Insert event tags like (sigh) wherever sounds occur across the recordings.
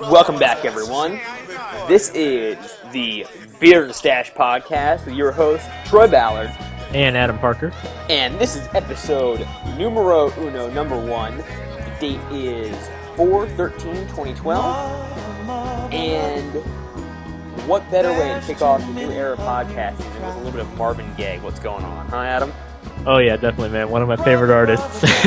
Welcome back, everyone. This is the Beard and Stash podcast with your host, Troy Ballard. And Adam Parker. And this is episode numero uno, number one. The date is 4 13 2012. And what better way to kick off the new era podcast than with a little bit of Marvin Gaye? What's going on, huh, Adam? Oh yeah, definitely, man. One of my favorite artists. (laughs)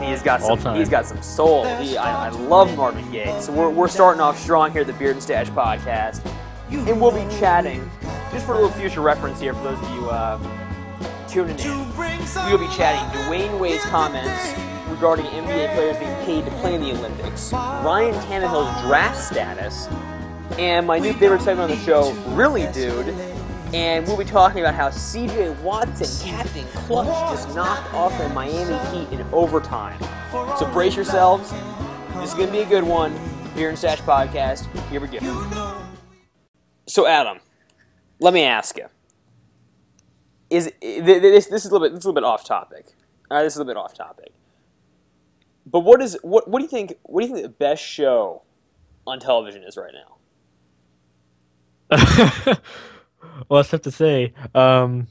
he's got some. He's got some soul. He, I, I, love Marvin Gaye. So we're, we're starting off strong here at the Beard and Stash podcast, and we'll be chatting just for a little future reference here for those of you uh, tuning in. We'll be chatting Dwyane Wade's comments regarding NBA players being paid to play in the Olympics, Ryan Tannehill's draft status, and my new favorite segment on the show, Really Dude and we'll be talking about how CJ Watson, Captain Clutch, just knocked off the Miami Heat in overtime. So brace yourselves. This is going to be a good one. here in Stash Podcast. Here we go. So, Adam, let me ask you. Is this, this is a little bit this is a little bit off topic. All right, this is a little bit off topic. But what is what what do you think what do you think the best show on television is right now? (laughs) well, that's tough to say. Um,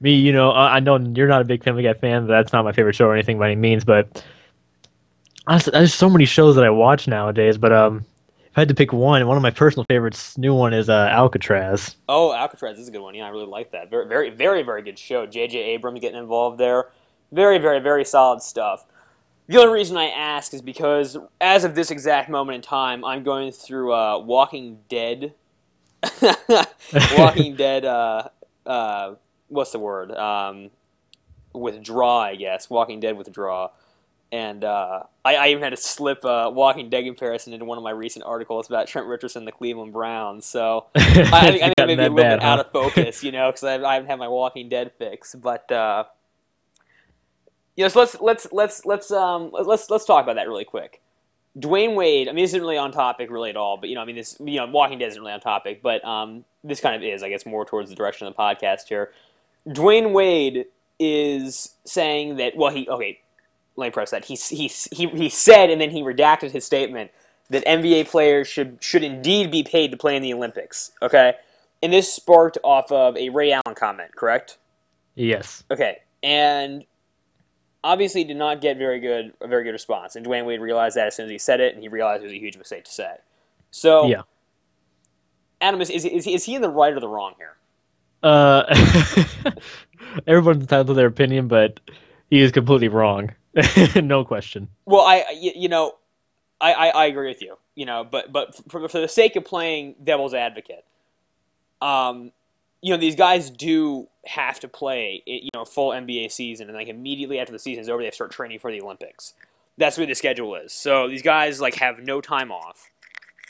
me, you know, I, I, know you're not a big Family Guy fan. But that's not my favorite show or anything by any means. But honestly, there's so many shows that I watch nowadays. But um, if I had to pick one, one of my personal favorites, new one is uh, Alcatraz. Oh, Alcatraz is a good one. Yeah, I really like that. Very, very, very, very good show. J.J. Abrams getting involved there. Very, very, very solid stuff. The only reason I ask is because, as of this exact moment in time, I'm going through uh, Walking Dead (laughs) Walking (laughs) Dead. Uh, uh, what's the word? Um, withdraw, I guess. Walking Dead withdraw. And uh, I, I, even had to slip a Walking Dead comparison into one of my recent articles about Trent Richardson, the Cleveland Browns. So (laughs) I, I think, I think maybe a little bad, bit huh? out of focus, you know, because I, I, haven't had my Walking Dead fix. But uh, you know, so let's let's let's let's um let's let's talk about that really quick. Dwyane Wade, I mean, this isn't really on topic really at all, but you know, I mean, this, you know, Walking Dead isn't really on topic, but um, this kind of is, I guess, more towards the direction of the podcast here. Dwyane Wade is saying that, well, he, okay, let me press that. He, he, he, he said, and then he redacted his statement that NBA players should should indeed be paid to play in the Olympics. Okay, and this sparked off of a Ray Allen comment, correct? Yes. Okay, and obviously did not get very good a very good response. And Dwyane Wade realized that as soon as he said it, and he realized it was a huge mistake to say. So, yeah. Adam, is, is, is, is he in the right or the wrong here? Uh, (laughs) everyone's entitled to their opinion, but he is completely wrong. (laughs) no question. Well, I you know, I, I, I agree with you. You know, but but for, for the sake of playing devil's advocate, um, you know, these guys do have to play, you know, full NBA season, and like immediately after the season is over, they have to start training for the Olympics. That's what the schedule is. So these guys like have no time off.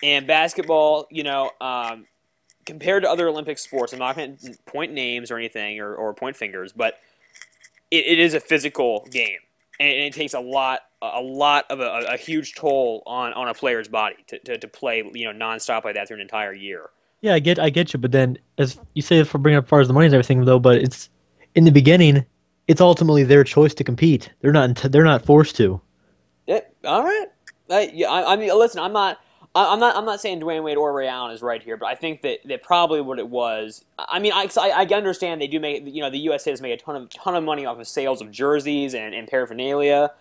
And basketball, you know, um, compared to other Olympic sports, I'm not going to point names or anything or, or point fingers, but it, it is a physical game, and it, takes a lot, a lot of a, a, huge toll on, on a player's body to, to, to play, you know, nonstop like that through an entire year. Yeah, I get, I get you, but then as you say for bringing up as far as the money and everything, though, but it's in the beginning, it's ultimately their choice to compete. They're not, they're not forced to. Yeah, all right. I, yeah, I, I mean, listen, I'm not, I'm not, I'm not saying Dwyane Wade or Ray Allen is right here, but I think that, that probably what it was. I mean, I, I, I understand they do make, you know, the USA does make a ton of, ton of money off of sales of jerseys and, and paraphernalia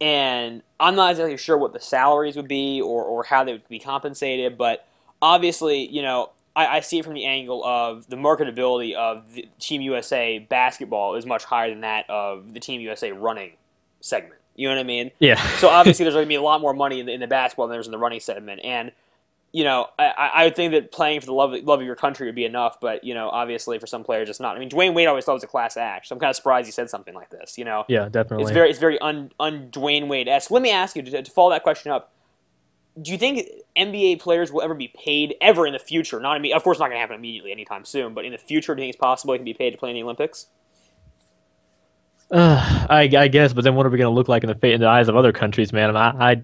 and I'm not exactly sure what the salaries would be or, or how they would be compensated, but obviously, you know, I, I, see it from the angle of the marketability of the Team USA basketball is much higher than that of the Team USA running segment. You know what I mean? Yeah. (laughs) so obviously, there's going to be a lot more money in the, in the basketball than there's in the running segment, and you know, I, I would think that playing for the love of, love of your country would be enough, but you know, obviously for some players it's not. I mean, Dwyane Wade always thought it was a class act, so I'm kind of surprised he said something like this. You know? Yeah, definitely. It's very it's very un, un Dwyane Wade esque. Let me ask you to, to follow that question up do you think NBA players will ever be paid ever in the future? Not of course, not going to happen immediately anytime soon, but in the future, do you think it's possible they can be paid to play in the Olympics? Uh, I, I guess, but then what are we going to look like in the in the eyes of other countries, man? I, I,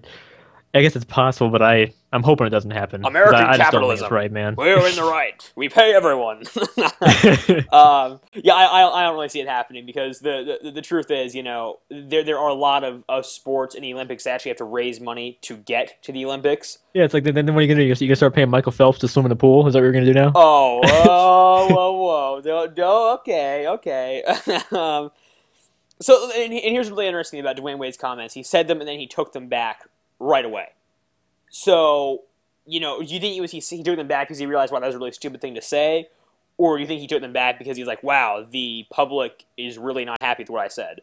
I guess it's possible, but I, I'm hoping it doesn't happen. American I, I capitalism, right, man. We're in the right. We pay everyone. (laughs) (laughs) um, yeah, I, I, don't really see it happening because the, the, the truth is, you know, there there are a lot of, of sports in the Olympics that actually have to raise money to get to the Olympics. Yeah, it's like then, then what are you gonna do? You gonna start paying Michael Phelps to swim in the pool? Is that what you're gonna do now? Oh, whoa, (laughs) whoa, whoa! do, do, okay, okay. um, so, and, and here's what's really interesting about Dwyane Wade's comments. He said them and then he took them back right away. So, you know, do you think it was he, he took them back because he realized, wow, that was a really stupid thing to say? Or do you think he took them back because he's like, wow, the public is really not happy with what I said?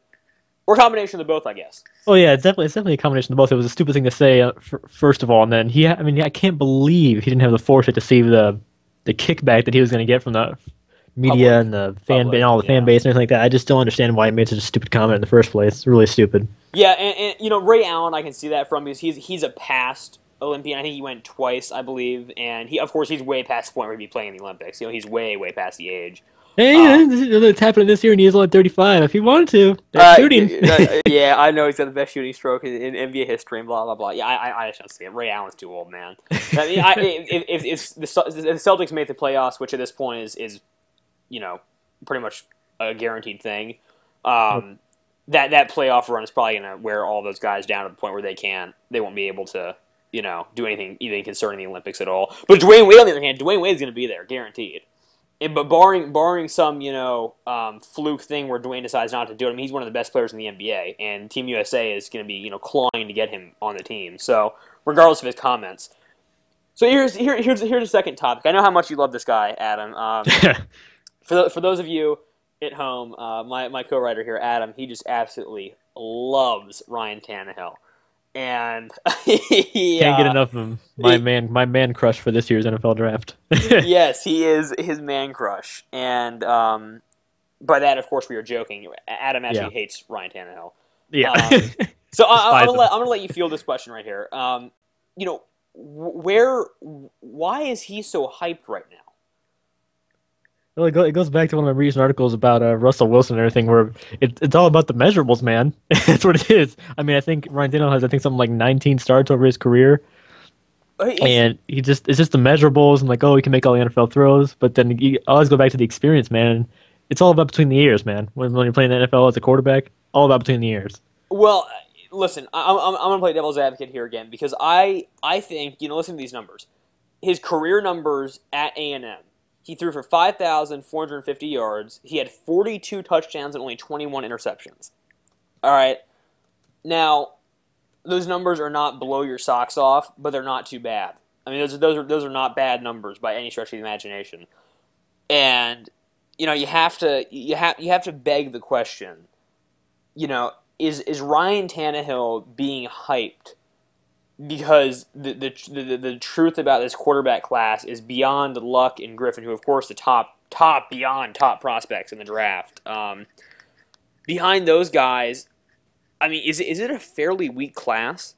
Or a combination of both, I guess. Oh yeah, it's definitely it's definitely a combination of both. It was a stupid thing to say, uh, f- first of all, and then he. I mean, I can't believe he didn't have the foresight to see the the kickback that he was going to get from the media Public. and the fan Public, and all the yeah. fan base and everything like that. I just don't understand why he made such a stupid comment in the first place. It's really stupid. Yeah, and, and you know Ray Allen, I can see that from because he's he's a past Olympian. I think he went twice, I believe, and he, of course, he's way past the point where he'd be playing in the Olympics. You know, he's way, way past the age. Hey, um, it's happening this year, and he's only 35. If he wanted to, uh, shooting. (laughs) yeah, I know he's got the best shooting stroke in, in, NBA history, and blah blah blah. Yeah, I, I, just don't see it. Ray Allen's too old, man. I mean, I, (laughs) if, if, if, the, if the Celtics make the playoffs, which at this point is is, you know, pretty much a guaranteed thing, um, that that playoff run is probably going to wear all those guys down to the point where they can't, they won't be able to you know, do anything even concerning the Olympics at all. But Dwyane Wade, on the other hand, Dwyane Wade's going to be there, guaranteed. And, but barring barring some you know um, fluke thing where Dwyane decides not to do it, I mean he's one of the best players in the NBA, and Team USA is going to be you know clawing to get him on the team. So regardless of his comments, so here's here, here's here's a second topic. I know how much you love this guy, Adam. Um, (laughs) for the, for those of you at home, uh, my my co-writer here, Adam, he just absolutely loves Ryan Tannehill and he, (laughs) can't get uh, enough of him. My he, man, my man crush for this year's NFL draft. (laughs) yes, he is his man crush, and um, by that, of course, we are joking. Adam actually yeah. hates Ryan Tannehill. Yeah. Um, (laughs) so I, am gonna let I'm gonna let you feel this question right here. Um, you know, where, why is he so hyped right now? Well, it, goes back to one of my recent articles about uh, Russell Wilson and everything, where it, it's all about the measurables, man. (laughs) That's what it is. I mean, I think Ryan Tannehill has, I think, something like 19 starts over his career, and he just it's just the measurables and like, oh, he can make all the NFL throws, but then you always go back to the experience, man. It's all about between the ears, man. When, when you're playing the NFL as a quarterback, all about between the ears. Well, listen, I'm, I'm, to play devil's advocate here again because I I think you know, listen to these numbers. His career numbers at A and M he threw for 5,450 yards. He had 42 touchdowns and only 21 interceptions. All right. Now, those numbers are not below your socks off, but they're not too bad. I mean, those are, those are those are not bad numbers by any stretch of the imagination. And you know, you have to you have you have to beg the question. You know, is is Ryan Tannehill being hyped because the, the, the the truth about this quarterback class is beyond Luck and Griffin, who of course the top top beyond top prospects in the draft. Um, behind those guys, I mean, is it, is it a fairly weak class?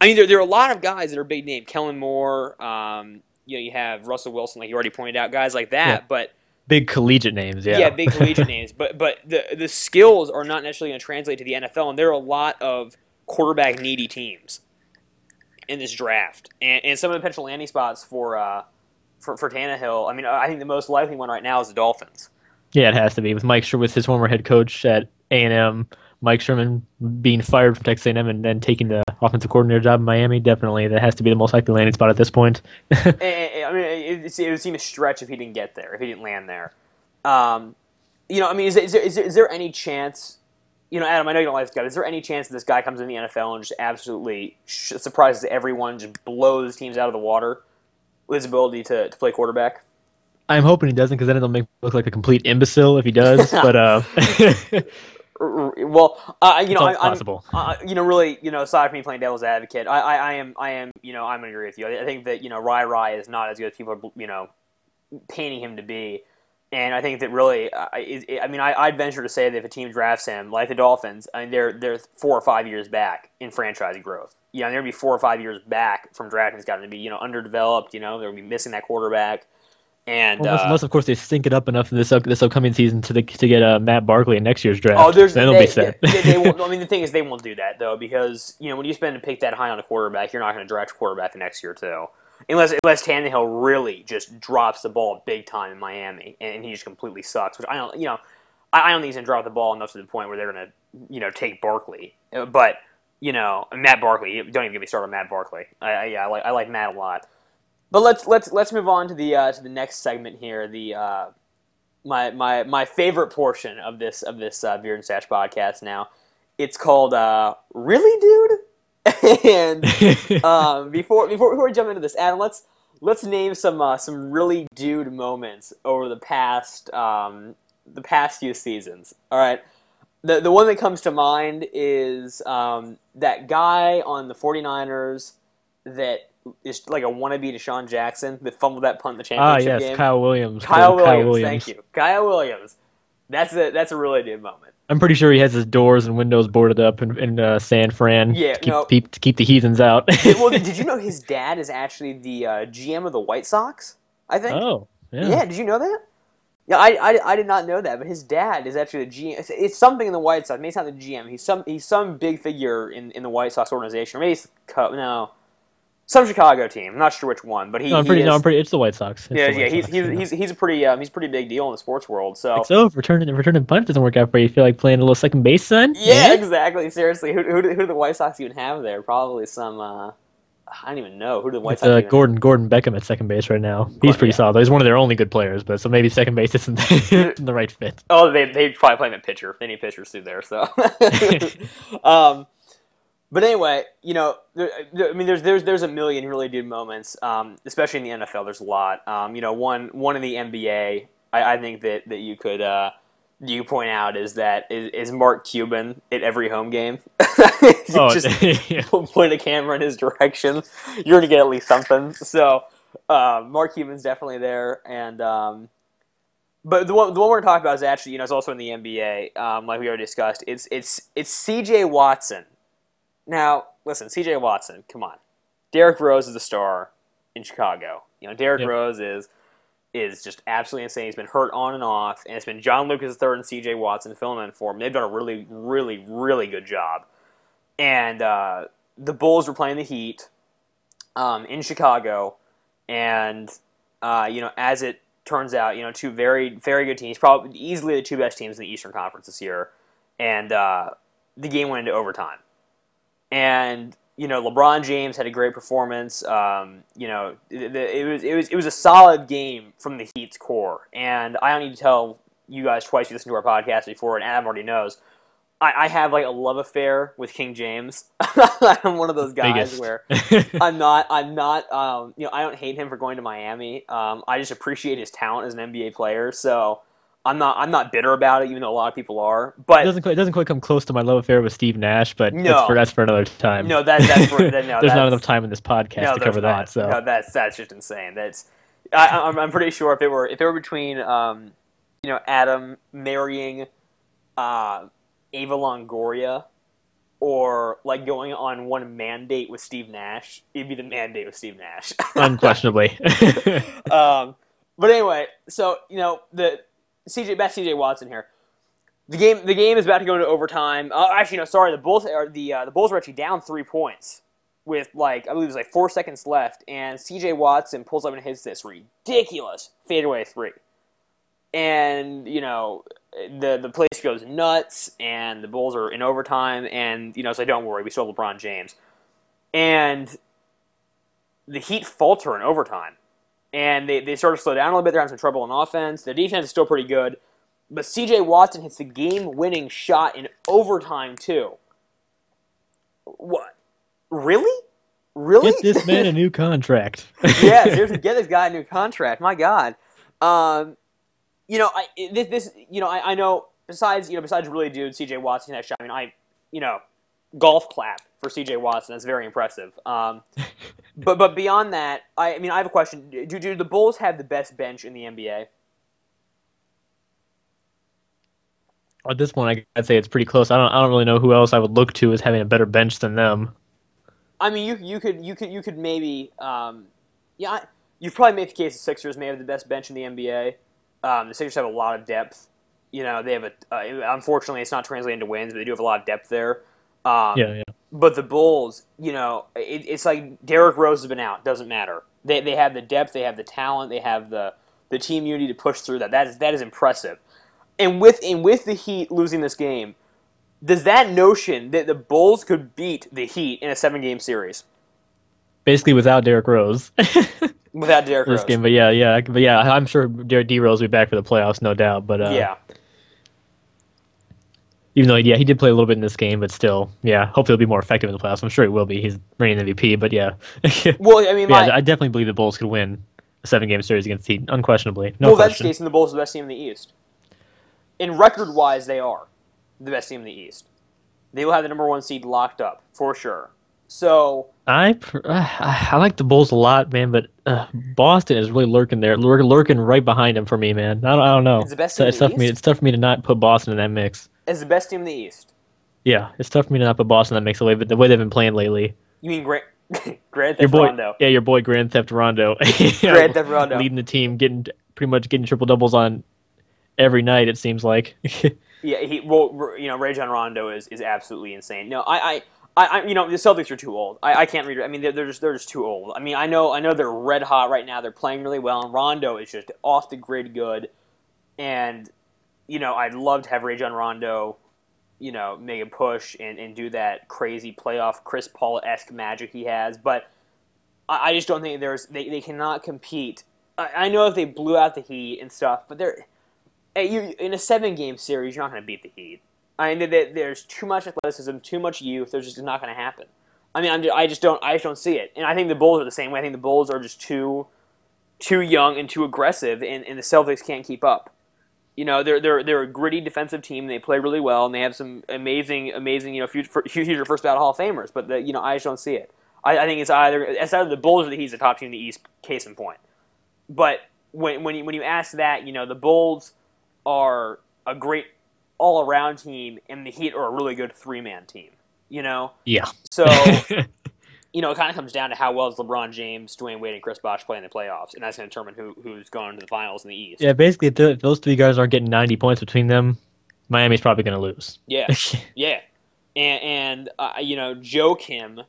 I mean, there, there are a lot of guys that are big name. Kellen Moore, um, you know, you have Russell Wilson, like you already pointed out, guys like that. Yeah. But big collegiate names, yeah, yeah, big collegiate (laughs) names. But but the the skills are not necessarily going to translate to the NFL, and there are a lot of quarterback needy teams in this draft, and, and some of the potential landing spots for uh, for for Tannehill. I mean, I think the most likely one right now is the Dolphins. Yeah, it has to be with Mike with his former head coach at A and M. Mike Sherman being fired from Texas A&M and then taking the offensive coordinator job in Miami, definitely that has to be the most likely landing spot at this point. (laughs) I mean, it, it, would seem a stretch if he didn't get there, if he didn't land there. Um, you know, I mean, is, is, there, is, there, is there any chance you know, Adam, I know you don't like this guy. Is there any chance that this guy comes in the NFL and just absolutely surprises everyone, just blows teams out of the water with his ability to, to play quarterback? I'm hoping he doesn't because then it'll make him look like a complete imbecile if he does. (laughs) but uh, well, uh, you know, I, possible. Uh, you know, really, you know, aside from me playing devil's advocate, I, I, I am, I am, you know, I'm gonna agree with you. I, I think that you know, Rai Rai is not as good as people are, you know, painting him to be. And I think that really, uh, I, I mean, I, would venture to say that if a team drafts him, like the Dolphins, I mean, they're they're four or five years back in franchise growth. You know, they're gonna be four or five years back from drafting. It's got to be you know underdeveloped. You know, they're gonna be missing that quarterback, And unless, uh, unless, of course they stink it up enough this up, this upcoming season to the, to get uh, Matt Barkley in next year's draft. Oh, there's then they, they'll be set. They, they (laughs) won't, I mean, the thing is, they won't do that though because you know when you spend a pick that high on a quarterback, you're not going to draft a quarterback the next year too, unless unless Tannehill really just drops the ball big time in Miami and, he just completely sucks. Which I don't, you know, I, don't think he's to drop the ball enough to the point where they're to you know take Barkley, uh, but you know Matt Barkley. Don't even get me started on Matt Barkley. I, I, yeah, I like I like Matt a lot. But let's let's let's move on to the uh, to the next segment here. The uh, my my my favorite portion of this of this uh, Beard and Stash podcast. Now, it's called uh, "Really, Dude." (laughs) and (laughs) um, before before before we jump into this, Adam, let's let's name some uh, some really dude moments over the past um, the past few seasons. All right. The, the one that comes to mind is um, that guy on the 49ers that is like a wannabe DeSean Jackson that fumbled that punt in the championship ah, yes, game. Kyle Williams. Kyle Williams, Kyle Williams, thank you. Kyle Williams. That's a that's a really good moment. I'm pretty sure he has his doors and windows boarded up in, in uh, San Fran. Yeah, to keep, no. keep, to keep the heathens out. (laughs) well, (laughs) did you know his dad is actually the uh, GM of the White Sox? I think. oh, yeah. Yeah, did you know that? Yeah, I, I, I did not know that, but his dad is actually the GM. It's, it's something in the White Sox. Maybe it's not the GM. He's some he's some big figure in, in the White Sox organization, or maybe it's the Cubs. No, some Chicago team. I'm not sure which one, but he. No, I'm pretty. is, no, I'm pretty. It's the White Sox. It's yeah, White yeah. He's, Sox, he's, yeah. he's he's a pretty um, he's a pretty big deal in the sports world. So. So if returning returning punt doesn't work out for you, you feel like playing a little second base, son? Yeah, exactly. Seriously, who, who, do- who do the White Sox even have there? Probably some. Uh, I don't even know who do the White It's Sox. uh, Gordon Gordon Beckham at second base right now. He's pretty yeah. solid. He's one of their only good players, but so maybe second base isn't (laughs) the right fit. Oh, they they probably play him at pitcher. They need pitchers through there. So, (laughs) (laughs) um, but anyway, you know, there, I mean, there's there's there's a million really good moments, um, especially in the NFL. There's a lot. Um, you know, one one in the NBA, I, I think that that you could. Uh, you point out is that is, is Mark Cuban at every home game. (laughs) Oh, just (laughs) yeah. (laughs) point a camera in his direction, you're gonna get at least something. So, uh, Mark Cuban's definitely there, and um, but the one the one we're gonna talk about is actually you know it's also in the NBA, um, like we already discussed. It's it's it's C.J. Watson. Now, listen, C.J. Watson, come on. Derrick Rose is the star in Chicago. You know, Derrick Yep. Rose is is just absolutely insane. He's been hurt on and off, and it's been John Lucas III and C.J. Watson filling in for him. They've done a really, really, really good job. And uh, the Bulls were playing the Heat um, in Chicago, and uh, you know, as it turns out, you know, two very, very good teams, probably easily the two best teams in the Eastern Conference this year, and uh, the game went into overtime. And you know, LeBron James had a great performance. Um, you know, it, it was it was it was a solid game from the Heat's core, and I don't need to tell you guys twice. You listened to our podcast before, and Adam already knows. I, I have like a love affair with King James. (laughs) I'm one of those guys Biggest. where (laughs) I'm not. I'm not. Um, you know, I don't hate him for going to Miami. Um, I just appreciate his talent as an NBA player. So I'm not. I'm not bitter about it, even though a lot of people are. But it doesn't quite, it doesn't quite come close to my love affair with Steve Nash, but No. that's for that's for another time. no, that, that's for, that, (laughs) no, There's not enough time in this podcast to cover not. that. So no, that's that's just insane. That's I, I'm, I'm pretty sure if it were if it were between um, you know Adam marrying uh, Eva Longoria or like going on one mandate with Steve Nash, it'd be the mandate with Steve Nash. (laughs) unquestionably. (laughs) um, but anyway, so you know the CJ best CJ Watson here. The game the game is about to go into overtime. Uh, actually, no, sorry. The Bulls are the uh, the Bulls are actually down three points with like I believe it was like four seconds left, and CJ Watson pulls up and hits this ridiculous fadeaway three, and you know the the place goes nuts, and the Bulls are in overtime, and you know so don't worry, we still have LeBron James, and the Heat falter in overtime and they, they sort of slow down a little bit. They're having some trouble on offense. Their defense is still pretty good. But CJ Watson hits the game winning shot in overtime, too. What? Really? Really? Get this man a new (laughs) contract. yeah, (laughs) seriously, get this guy a new contract. My God. Um, you know, I this, this you know, I, I know besides you know besides really dude CJ Watson that shot. I mean, I you know, golf clap for CJ Watson. That's very impressive. Um, (laughs) but but beyond that, I, I mean, I have a question. Do do the Bulls have the best bench in the NBA? At this point, I'd say it's pretty close. I don't. I don't really know who else I would look to as having a better bench than them. I mean, you you could you could you could maybe um, yeah. I, you've probably made the case the Sixers may have the best bench in the NBA. Um, the Sixers have a lot of depth. You know, they have a. Uh, unfortunately, it's not translating to wins, but they do have a lot of depth there. Um, yeah, yeah. But the Bulls, you know, it, it's like Derrick Rose has been out. Doesn't matter. They, they have the depth, they have the talent, they have the the team unity to push through that. That is that is impressive. And with and with the Heat losing this game, does that notion that the Bulls could beat the Heat in a seven game series? Basically, without Derrick Rose. without Derrick (laughs) Rose. This game, but yeah, yeah, but yeah, I'm sure Derrick D Rose will be back for the playoffs, no doubt. But uh, yeah, even though yeah, he did play a little bit in this game, but still, yeah, hopefully he'll be more effective in the playoffs. I'm sure he will be. He's reigning MVP, but yeah. (laughs) well, I mean, yeah. I definitely believe the Bulls could win a seven game series against the Heat, unquestionably. No well, question. that's the case, and the Bulls are the best team in the East. In record wise, they are the best team in the East. They will have the number one seed locked up for sure. So I I like the Bulls a lot, man, but uh, Boston is really lurking there, lurking, lurking right behind them for me, man. I don't, I don't know. It's the best team it's, tough for me. It's tough for me to not put Boston in that mix. It's the best team in the East. Yeah, it's tough for me to not put Boston in that makes the way, but the way they've been playing lately. You mean (laughs) Grand, Grand Theft your boy, Rondo? Yeah, your boy Grand Theft Rondo. (laughs) Grand Theft Rondo leading the team, getting pretty much getting triple doubles on every night. It seems like. (laughs) yeah, he well, you know, Rajon Rondo is is absolutely insane. No, I, I I, I, you know, the Celtics are too old. I, I can't read. I mean, they're, they're just they're just too old. I mean, I know I know they're red hot right now. They're playing really well, and Rondo is just off the grid good. And you know, I'd love to have Rajon Rondo, you know, make a push and, and do that crazy playoff Chris Paul esque magic he has. But I, I, just don't think there's they, they cannot compete. I, I know if they blew out the Heat and stuff, but they're you in a seven game series, you're not going to beat the Heat. I mean, there's too much athleticism, too much youth. There's just not going to happen. I mean, i just don't, I just don't see it. And I think the Bulls are the same way. I think the Bulls are just too, too young and too aggressive, and, and the Celtics can't keep up. You know, they're they're they're a gritty defensive team. They play really well, and they have some amazing, amazing, you know, future, (laughs) future first ballot Hall of Famers. But the, you know, I just don't see it. I, I think it's either it's either the Bulls or the Heat's the top team in the East. Case in point. But when when you, when you ask that, you know, the Bulls are a great all around team, and the Heat are a really good three man team. You know. Yeah. So. (laughs) you know, it kind of comes down to how well is LeBron James, Dwyane Wade, and Chris Bosh play in the playoffs, and that's going to determine who who's going to the finals in the East. Yeah, basically, if those three guys aren't getting ninety points between them, Miami's probably going to lose. Yeah, (laughs) yeah, and and uh, you know, Joakim,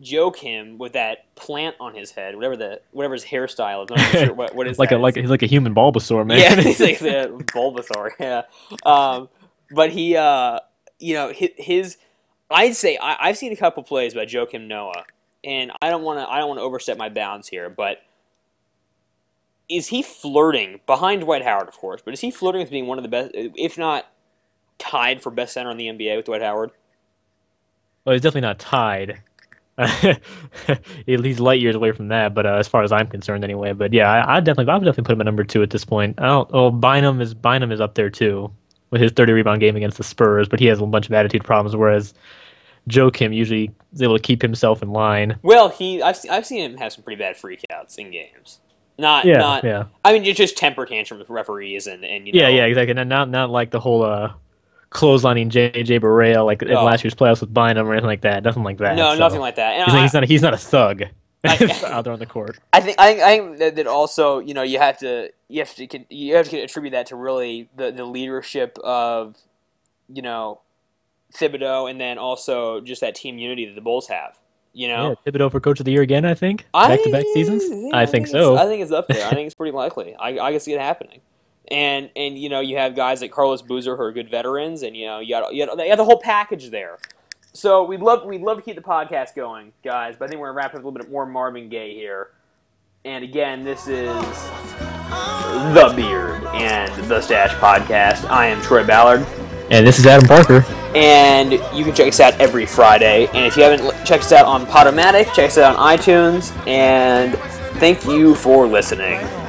joke him with that plant on his head, whatever the whatever his hairstyle is. I'm not sure what, what (laughs) is like that? a like he's like a human Bulbasaur, man. Yeah, (laughs) he's like the Bulbasaur. Yeah, um, but he, uh, you know, his, his I'd say I, have seen a couple plays by Joakim Noah, and I don't want to I don't want to overstep my bounds here, but is he flirting behind Dwight Howard, of course? But is he flirting with being one of the best, if not tied for best center in the NBA with Dwight Howard? Well, he's definitely not tied. (laughs) he's light years away from that, but uh, as far as I'm concerned, anyway. But yeah, I, I definitely, I would definitely put him at number two at this point. I don't. Oh, Bynum is Bynum is up there too with his 30 rebound game against the Spurs, but he has a bunch of attitude problems. Whereas Joakim usually is able to keep himself in line. Well, he I've I've seen him have some pretty bad freakouts in games. Not yeah, not yeah. I mean, it's just temper tantrum with referees and and you know, yeah, yeah, exactly. And not not like the whole uh, clotheslining JJ Barea like in oh. last year's playoffs with Bynum or anything like that. Nothing like that. No, so. nothing like that. He's, I, he's, not a, he's not a thug. I, (laughs) (laughs) out there on the court. I think I think, I think that, that, also you know you have to you have to you have to attribute that to really the, the leadership of you know Thibodeau and then also just that team unity that the Bulls have. You know, yeah, Thibodeau for Coach of the Year again. I think back to back seasons. Yeah, I, I, think, think so. I think it's up there. I think it's (laughs) pretty likely. I, I can see it happening. And and you know you have guys like Carlos Boozer who are good veterans, and you know you got you, got, you have the whole package there. So we'd love we'd love to keep the podcast going, guys. But I think we're gonna wrap up a little bit more Marvin Gaye here. And again, this is the Beard and the Stash podcast. I am Troy Ballard, and this is Adam Parker. And you can check us out every Friday. And if you haven't checked us out on Podomatic, check us out on iTunes. And thank you for listening.